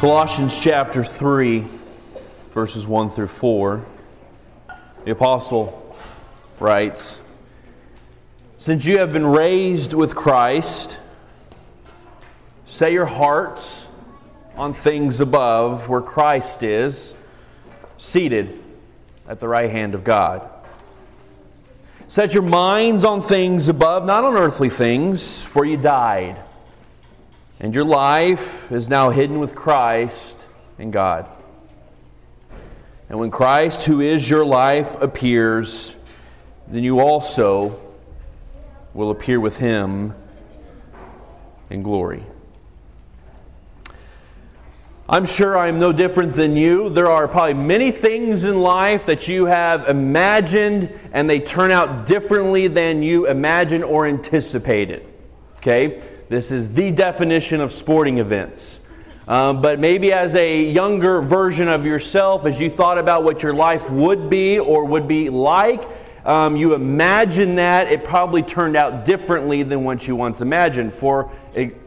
Colossians chapter 3, verses 1 through 4, the apostle writes Since you have been raised with Christ, set your hearts on things above where Christ is, seated at the right hand of God. Set your minds on things above, not on earthly things, for you died and your life is now hidden with Christ in God. And when Christ, who is your life, appears, then you also will appear with him in glory. I'm sure I'm no different than you. There are probably many things in life that you have imagined and they turn out differently than you imagined or anticipated. Okay? This is the definition of sporting events. Um, but maybe as a younger version of yourself, as you thought about what your life would be or would be like, um, you imagine that it probably turned out differently than what you once imagined. For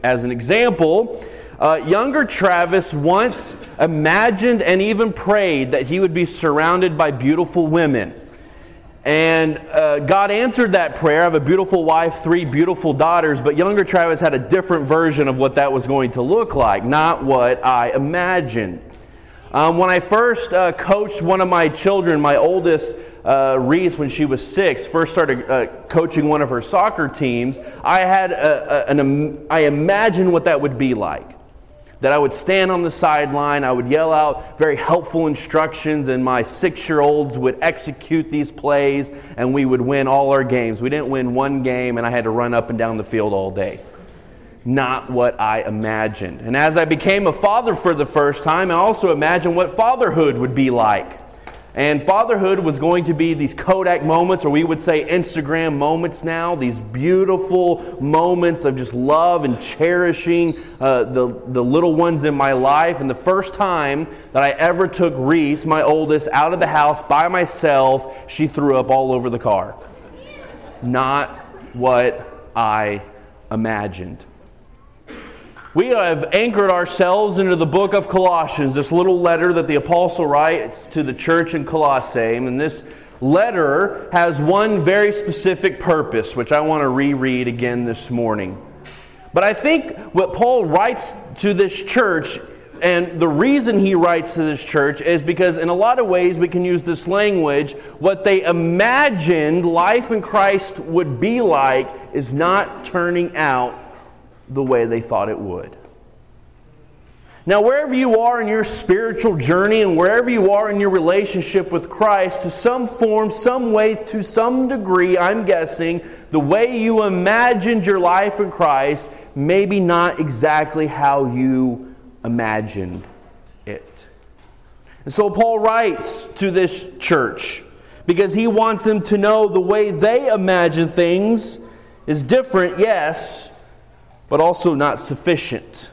as an example, uh, younger Travis once imagined and even prayed that he would be surrounded by beautiful women. And uh, God answered that prayer. I have a beautiful wife, three beautiful daughters, but younger Travis had a different version of what that was going to look like, not what I imagined. Um, when I first uh, coached one of my children, my oldest, uh, Reese, when she was six, first started uh, coaching one of her soccer teams, I had a, a, an, I imagined what that would be like that I would stand on the sideline, I would yell out very helpful instructions, and my six year olds would execute these plays, and we would win all our games. We didn't win one game, and I had to run up and down the field all day. Not what I imagined. And as I became a father for the first time, I also imagined what fatherhood would be like. And fatherhood was going to be these Kodak moments, or we would say Instagram moments now, these beautiful moments of just love and cherishing uh, the, the little ones in my life. And the first time that I ever took Reese, my oldest, out of the house by myself, she threw up all over the car. Not what I imagined we have anchored ourselves into the book of Colossians, this little letter that the apostle writes to the church in Colossae. And this letter has one very specific purpose, which I want to reread again this morning. But I think what Paul writes to this church, and the reason he writes to this church, is because in a lot of ways we can use this language. What they imagined life in Christ would be like is not turning out the way they thought it would. Now, wherever you are in your spiritual journey and wherever you are in your relationship with Christ, to some form, some way, to some degree, I'm guessing, the way you imagined your life in Christ, maybe not exactly how you imagined it. And so Paul writes to this church because he wants them to know the way they imagine things is different, yes, but also not sufficient.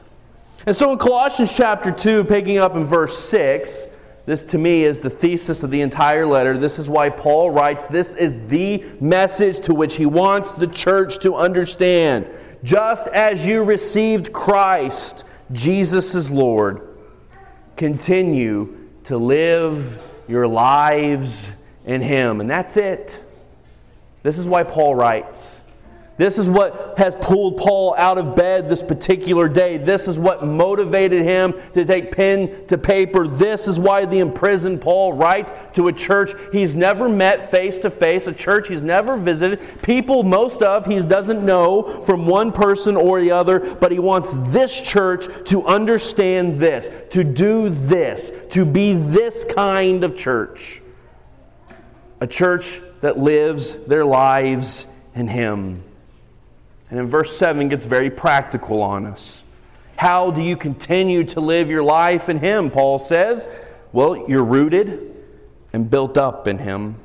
And so in Colossians chapter 2, picking up in verse 6, this to me is the thesis of the entire letter. This is why Paul writes this is the message to which he wants the church to understand. Just as you received Christ, Jesus is Lord, continue to live your lives in him. And that's it. This is why Paul writes. This is what has pulled Paul out of bed this particular day. This is what motivated him to take pen to paper. This is why the imprisoned Paul writes to a church he's never met face to face, a church he's never visited, people most of he doesn't know from one person or the other, but he wants this church to understand this, to do this, to be this kind of church. A church that lives their lives in him. And in verse 7 gets very practical on us. How do you continue to live your life in Him? Paul says. Well, you're rooted and built up in Him.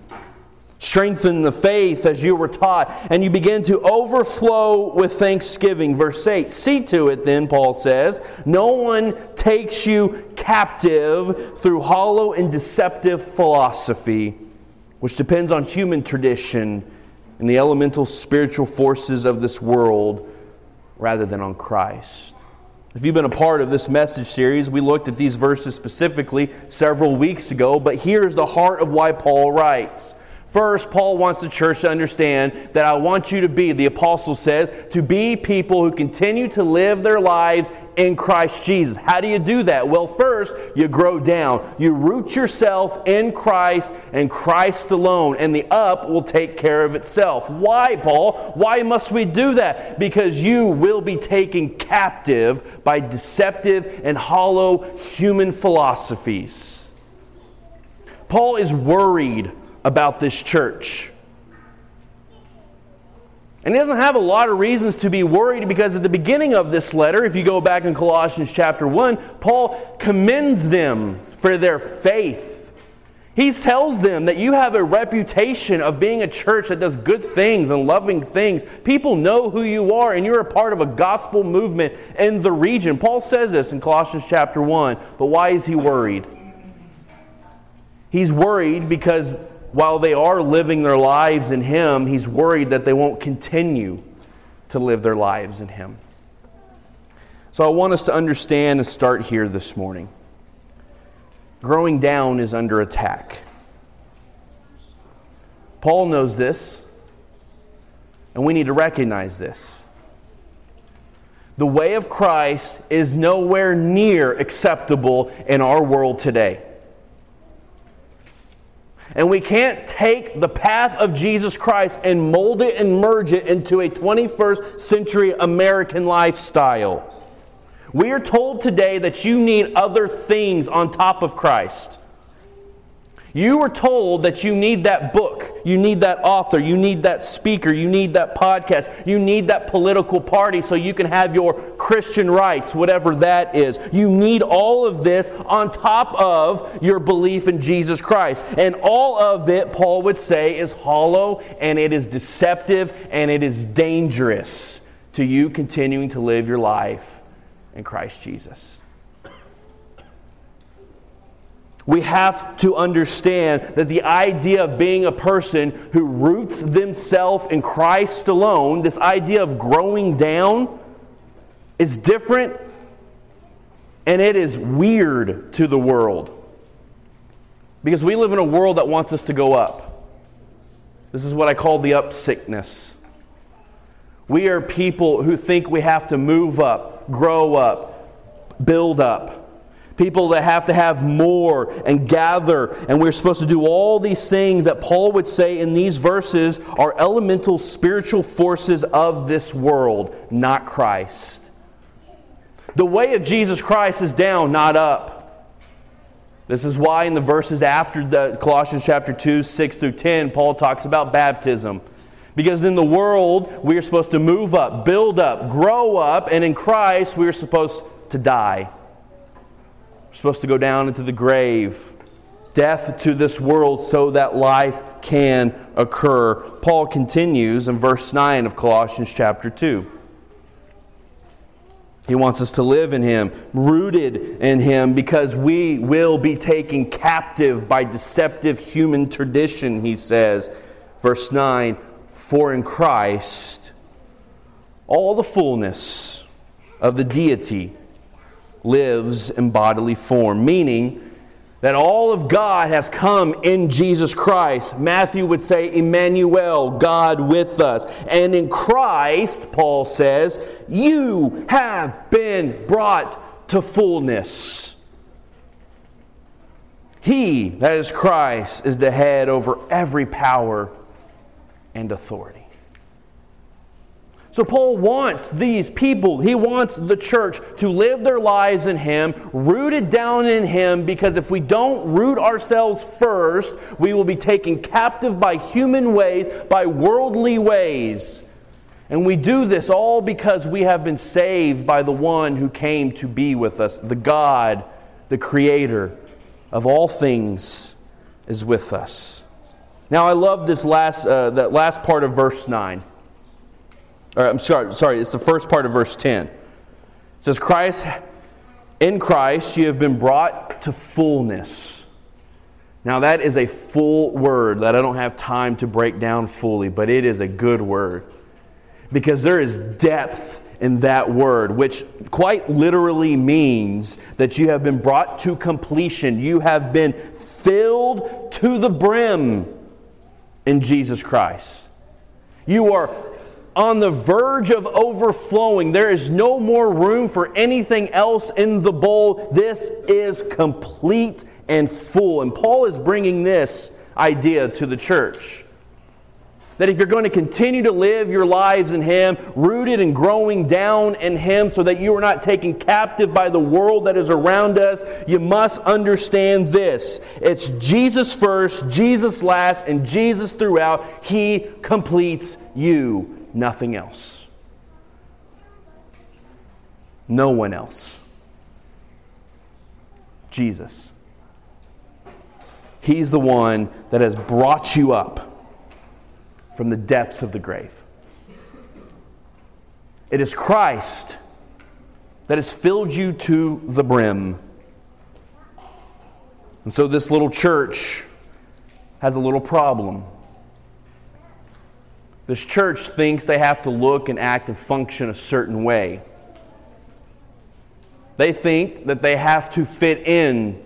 Strengthen the faith as you were taught, and you begin to overflow with thanksgiving. Verse 8 See to it, then, Paul says, no one takes you captive through hollow and deceptive philosophy, which depends on human tradition and the elemental spiritual forces of this world rather than on Christ. If you've been a part of this message series, we looked at these verses specifically several weeks ago, but here's the heart of why Paul writes. First, Paul wants the church to understand that I want you to be, the apostle says, to be people who continue to live their lives in Christ Jesus. How do you do that? Well, first, you grow down. You root yourself in Christ and Christ alone, and the up will take care of itself. Why, Paul? Why must we do that? Because you will be taken captive by deceptive and hollow human philosophies. Paul is worried about this church. And he doesn't have a lot of reasons to be worried because at the beginning of this letter, if you go back in Colossians chapter 1, Paul commends them for their faith. He tells them that you have a reputation of being a church that does good things and loving things. People know who you are, and you're a part of a gospel movement in the region. Paul says this in Colossians chapter 1, but why is he worried? He's worried because while they are living their lives in Him, He's worried that they won't continue to live their lives in Him. So I want us to understand and start here this morning. Growing down is under attack. Paul knows this, and we need to recognize this. The way of Christ is nowhere near acceptable in our world today. And we can't take the path of Jesus Christ and mold it and merge it into a 21st century American lifestyle. We are told today that you need other things on top of Christ. You were told that you need that book, you need that author, you need that speaker, you need that podcast, you need that political party so you can have your Christian rights, whatever that is. You need all of this on top of your belief in Jesus Christ. And all of it, Paul would say, is hollow and it is deceptive and it is dangerous to you continuing to live your life in Christ Jesus. We have to understand that the idea of being a person who roots themselves in Christ alone, this idea of growing down, is different and it is weird to the world. Because we live in a world that wants us to go up. This is what I call the up sickness. We are people who think we have to move up, grow up, build up people that have to have more and gather, and we're supposed to do all these things that Paul would say in these verses are elemental spiritual forces of this world, not Christ. The way of Jesus Christ is down, not up. This is why in the verses after the Colossians chapter 2, 6 through 10, Paul talks about baptism. Because in the world, we are supposed to move up, build up, grow up, and in Christ, we are supposed to die supposed to go down into the grave. Death to this world so that life can occur. Paul continues in verse 9 of Colossians chapter 2. He wants us to live in Him, rooted in Him, because we will be taken captive by deceptive human tradition, he says. Verse 9 For in Christ all the fullness of the deity lives in bodily form, meaning that all of God has come in Jesus Christ. Matthew would say, Emmanuel, God with us. And in Christ, Paul says, you have been brought to fullness. He, that is Christ, is the head over every power and authority. So, Paul wants these people, he wants the church to live their lives in him, rooted down in him, because if we don't root ourselves first, we will be taken captive by human ways, by worldly ways. And we do this all because we have been saved by the one who came to be with us. The God, the Creator of all things, is with us. Now, I love this last, uh, that last part of verse 9. Or, I'm sorry, sorry, it's the first part of verse 10. It says, Christ, in Christ you have been brought to fullness. Now, that is a full word that I don't have time to break down fully, but it is a good word because there is depth in that word, which quite literally means that you have been brought to completion. You have been filled to the brim in Jesus Christ. You are on the verge of overflowing. There is no more room for anything else in the bowl. This is complete and full. And Paul is bringing this idea to the church. That if you're going to continue to live your lives in Him, rooted and growing down in Him, so that you are not taken captive by the world that is around us, you must understand this. It's Jesus first, Jesus last, and Jesus throughout. He completes you, nothing else. No one else. Jesus. He's the one that has brought you up from the depths of the grave. It is Christ that has filled you to the brim. And so this little church has a little problem. This church thinks they have to look and act and function a certain way. They think that they have to fit in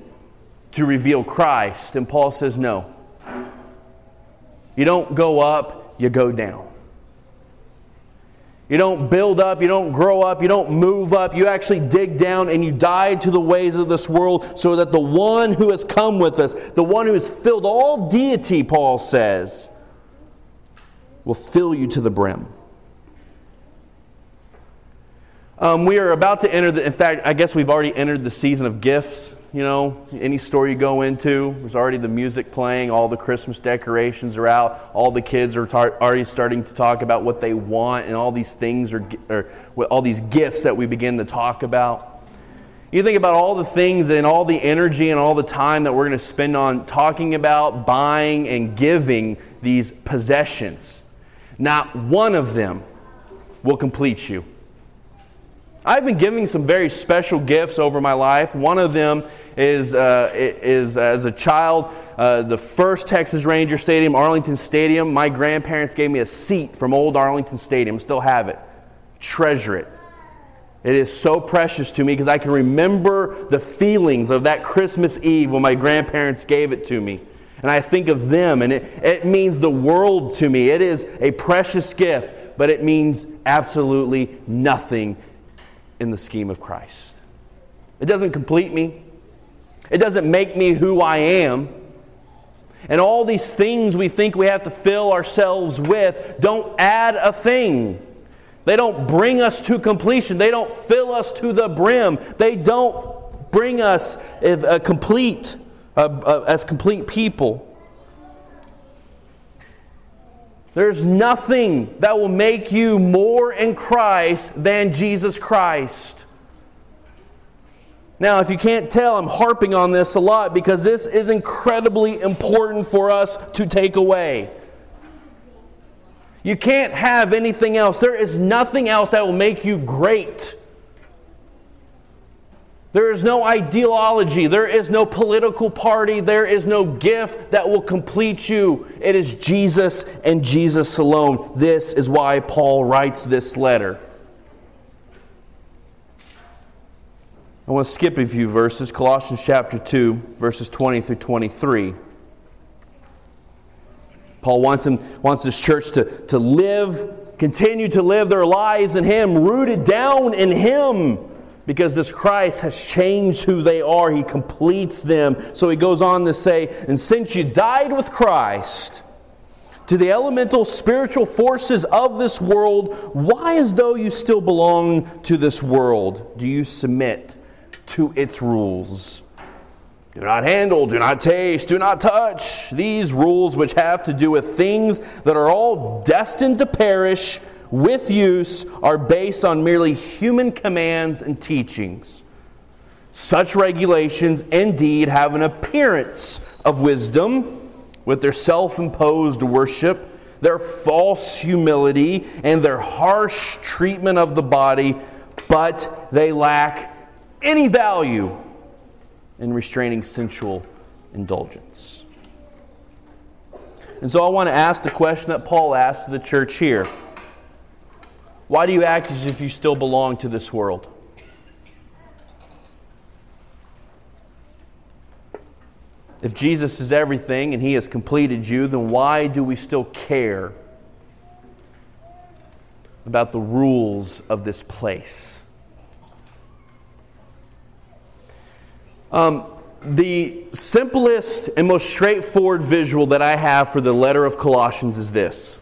to reveal Christ. And Paul says, no. You don't go up you go down. You don't build up, you don't grow up, you don't move up. You actually dig down and you die to the ways of this world so that the one who has come with us, the one who has filled all deity, Paul says, will fill you to the brim. Um, we are about to enter the, in fact, I guess we've already entered the season of gifts. You know, any store you go into, there's already the music playing, all the Christmas decorations are out, all the kids are tar- already starting to talk about what they want, and all these things are, or all these gifts that we begin to talk about. You think about all the things and all the energy and all the time that we're going to spend on talking about, buying, and giving these possessions. Not one of them will complete you. I've been giving some very special gifts over my life. One of them is, uh, is as a child, uh, the first Texas Ranger Stadium, Arlington Stadium. My grandparents gave me a seat from old Arlington Stadium. Still have it. Treasure it. It is so precious to me because I can remember the feelings of that Christmas Eve when my grandparents gave it to me. And I think of them, and it, it means the world to me. It is a precious gift, but it means absolutely nothing in the scheme of Christ. It doesn't complete me, it doesn't make me who I am. And all these things we think we have to fill ourselves with don't add a thing. They don't bring us to completion. They don't fill us to the brim. They don't bring us a complete, as complete people. There's nothing that will make you more in Christ than Jesus Christ. Now, if you can't tell, I'm harping on this a lot because this is incredibly important for us to take away. You can't have anything else. There is nothing else that will make you great. There is no ideology. There is no political party. There is no gift that will complete you. It is Jesus and Jesus alone. This is why Paul writes this letter. I want to skip a few verses. Colossians chapter 2, verses 20 through 23. Paul wants, him, wants this church to, to live, continue to live their lives in Him, rooted down in Him, because this Christ has changed who they are. He completes them. So he goes on to say, And since you died with Christ, to the elemental spiritual forces of this world, why, as though you still belong to this world, do you submit to its rules. Do not handle, do not taste, do not touch. These rules, which have to do with things that are all destined to perish with use, are based on merely human commands and teachings. Such regulations indeed have an appearance of wisdom with their self imposed worship, their false humility, and their harsh treatment of the body, but they lack any value in restraining sensual indulgence. And so I want to ask the question that Paul asked the church here Why do you act as if you still belong to this world? If Jesus is everything and he has completed you, then why do we still care about the rules of this place? Um, the simplest and most straightforward visual that I have for the letter of Colossians is this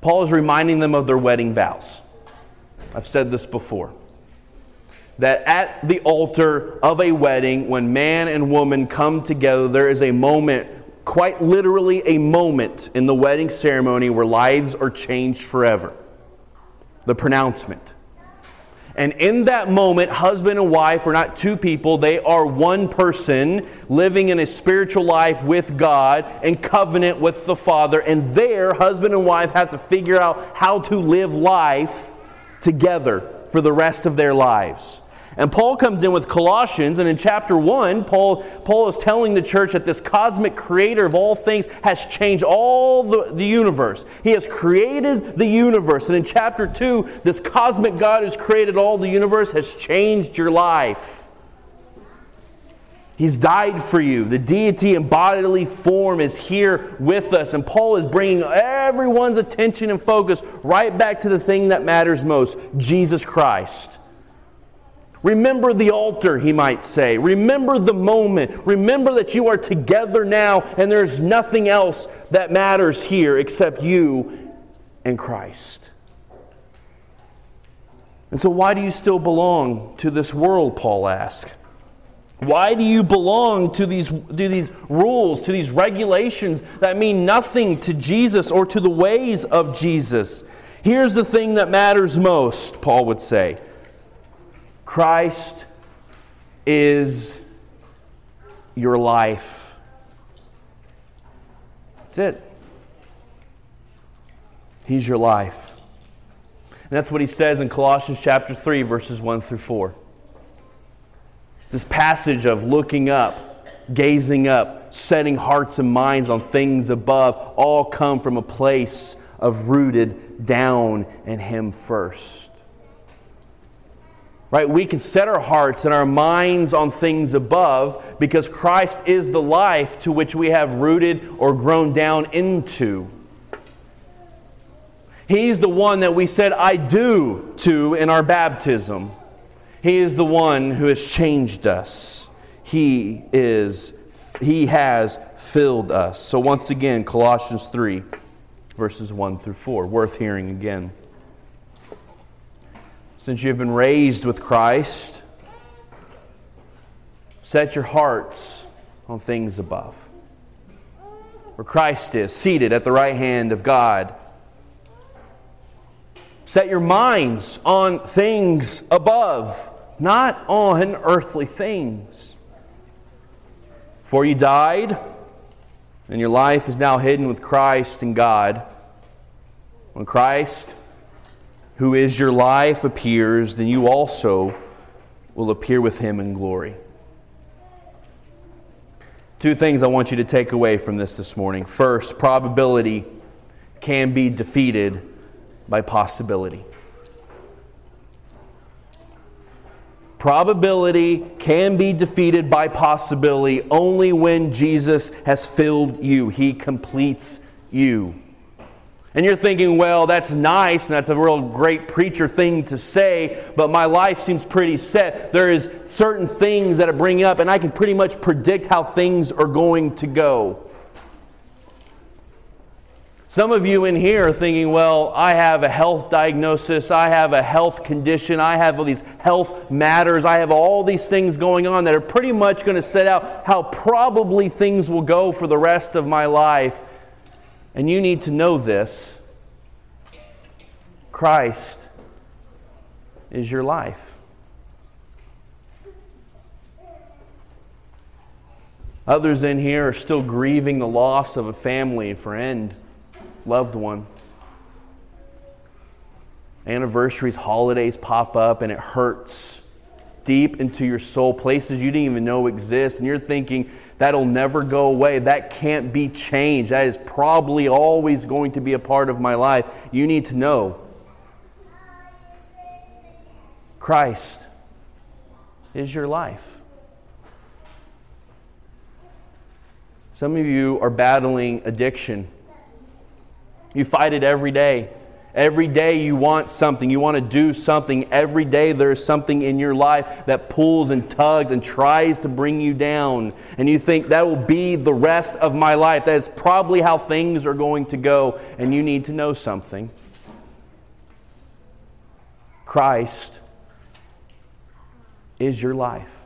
Paul is reminding them of their wedding vows. I've said this before that at the altar of a wedding, when man and woman come together, there is a moment, quite literally a moment in the wedding ceremony where lives are changed forever. The pronouncement. And in that moment, husband and wife are not two people, they are one person living in a spiritual life with God and covenant with the Father. And there, husband and wife have to figure out how to live life together for the rest of their lives. And Paul comes in with Colossians, and in chapter 1, Paul, Paul is telling the church that this cosmic creator of all things has changed all the, the universe. He has created the universe. And in chapter 2, this cosmic God who's created all the universe has changed your life. He's died for you. The deity in bodily form is here with us. And Paul is bringing everyone's attention and focus right back to the thing that matters most Jesus Christ. Remember the altar, he might say. Remember the moment. Remember that you are together now and there's nothing else that matters here except you and Christ. And so, why do you still belong to this world? Paul asks. Why do you belong to these, to these rules, to these regulations that mean nothing to Jesus or to the ways of Jesus? Here's the thing that matters most, Paul would say Christ is your life. That's it. He's your life. And that's what he says in Colossians chapter 3, verses 1 through 4. This passage of looking up, gazing up, setting hearts and minds on things above, all come from a place of rooted down in Him first right? We can set our hearts and our minds on things above because Christ is the life to which we have rooted or grown down into. He's the one that we said, I do to in our baptism. He is the one who has changed us. He is, He has filled us. So once again, Colossians 3, verses 1 through 4, worth hearing again since you have been raised with Christ, set your hearts on things above, where Christ is, seated at the right hand of God. Set your minds on things above, not on earthly things. For you died, and your life is now hidden with Christ in God. When Christ who is your life, appears, then you also will appear with him in glory. Two things I want you to take away from this this morning. First, probability can be defeated by possibility. Probability can be defeated by possibility only when Jesus has filled you. He completes you. And you're thinking, well, that's nice and that's a real great preacher thing to say, but my life seems pretty set. There is certain things that I bring up, and I can pretty much predict how things are going to go. Some of you in here are thinking, well, I have a health diagnosis, I have a health condition, I have all these health matters, I have all these things going on that are pretty much going to set out how probably things will go for the rest of my life. And you need to know this Christ is your life. Others in here are still grieving the loss of a family, friend, loved one. Anniversaries, holidays pop up, and it hurts deep into your soul, places you didn't even know exist. And you're thinking, That'll never go away. That can't be changed. That is probably always going to be a part of my life. You need to know Christ is your life. Some of you are battling addiction. You fight it every day. Every day you want something, you want to do something. Every day there's something in your life that pulls and tugs and tries to bring you down. And you think that will be the rest of my life. That is probably how things are going to go. And you need to know something Christ is your life.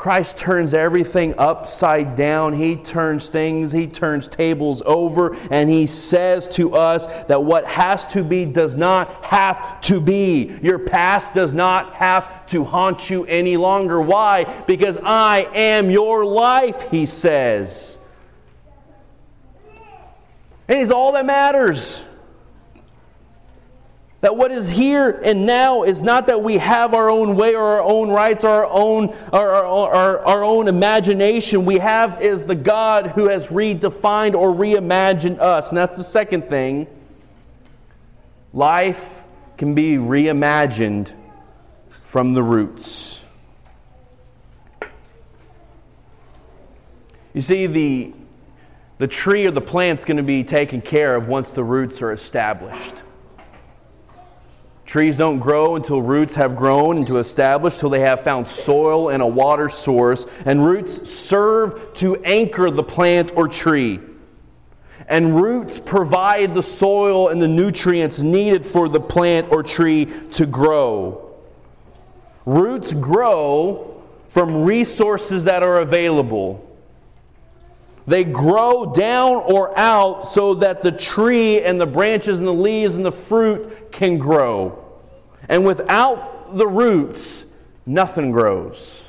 Christ turns everything upside down. He turns things, he turns tables over, and he says to us that what has to be does not have to be. Your past does not have to haunt you any longer. Why? Because I am your life, he says. And he's all that matters. That what is here and now is not that we have our own way or our own rights or our own, our, our, our, our own imagination. We have is the God who has redefined or reimagined us. And that's the second thing. Life can be reimagined from the roots. You see, the, the tree or the plant's going to be taken care of once the roots are established. Trees don't grow until roots have grown and to establish till they have found soil and a water source, and roots serve to anchor the plant or tree. And roots provide the soil and the nutrients needed for the plant or tree to grow. Roots grow from resources that are available. They grow down or out so that the tree and the branches and the leaves and the fruit can grow. And without the roots, nothing grows.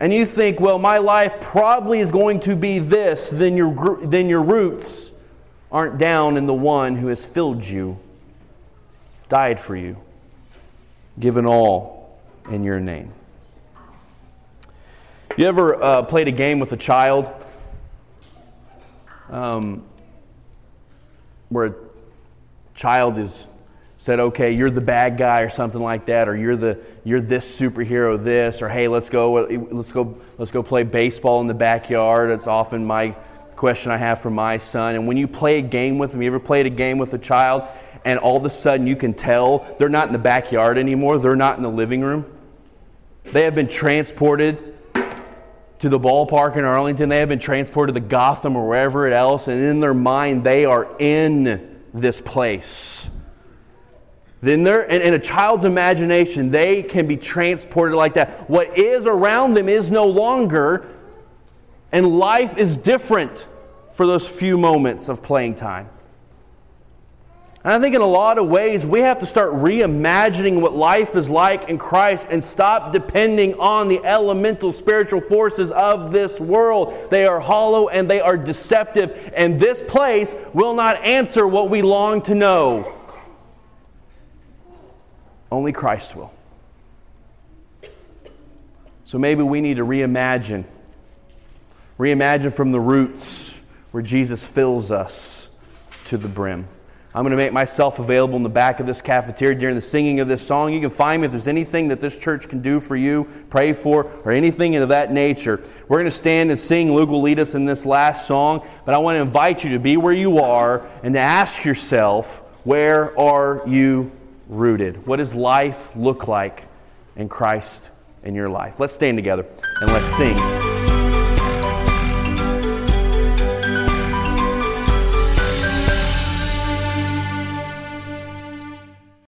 And you think, well, my life probably is going to be this, then your, then your roots aren't down in the one who has filled you, died for you, given all in your name. You ever uh, played a game with a child um, where a child is said, okay, you're the bad guy or something like that, or you're the you're this superhero, this, or hey, let's go let's go let's go play baseball in the backyard. It's often my question I have for my son. And when you play a game with them, you ever played a game with a child, and all of a sudden you can tell they're not in the backyard anymore, they're not in the living room. They have been transported to the ballpark in Arlington. They have been transported to Gotham or wherever else, and in their mind, they are in this place. Then they're, in, in a child's imagination, they can be transported like that. What is around them is no longer, and life is different for those few moments of playing time. And I think in a lot of ways, we have to start reimagining what life is like in Christ and stop depending on the elemental spiritual forces of this world. They are hollow and they are deceptive, and this place will not answer what we long to know. Only Christ will. So maybe we need to reimagine. Reimagine from the roots where Jesus fills us to the brim. I'm going to make myself available in the back of this cafeteria during the singing of this song. You can find me if there's anything that this church can do for you, pray for, or anything of that nature. We're going to stand and sing. Luke will lead us in this last song, but I want to invite you to be where you are and to ask yourself, where are you rooted? What does life look like in Christ in your life? Let's stand together and let's sing.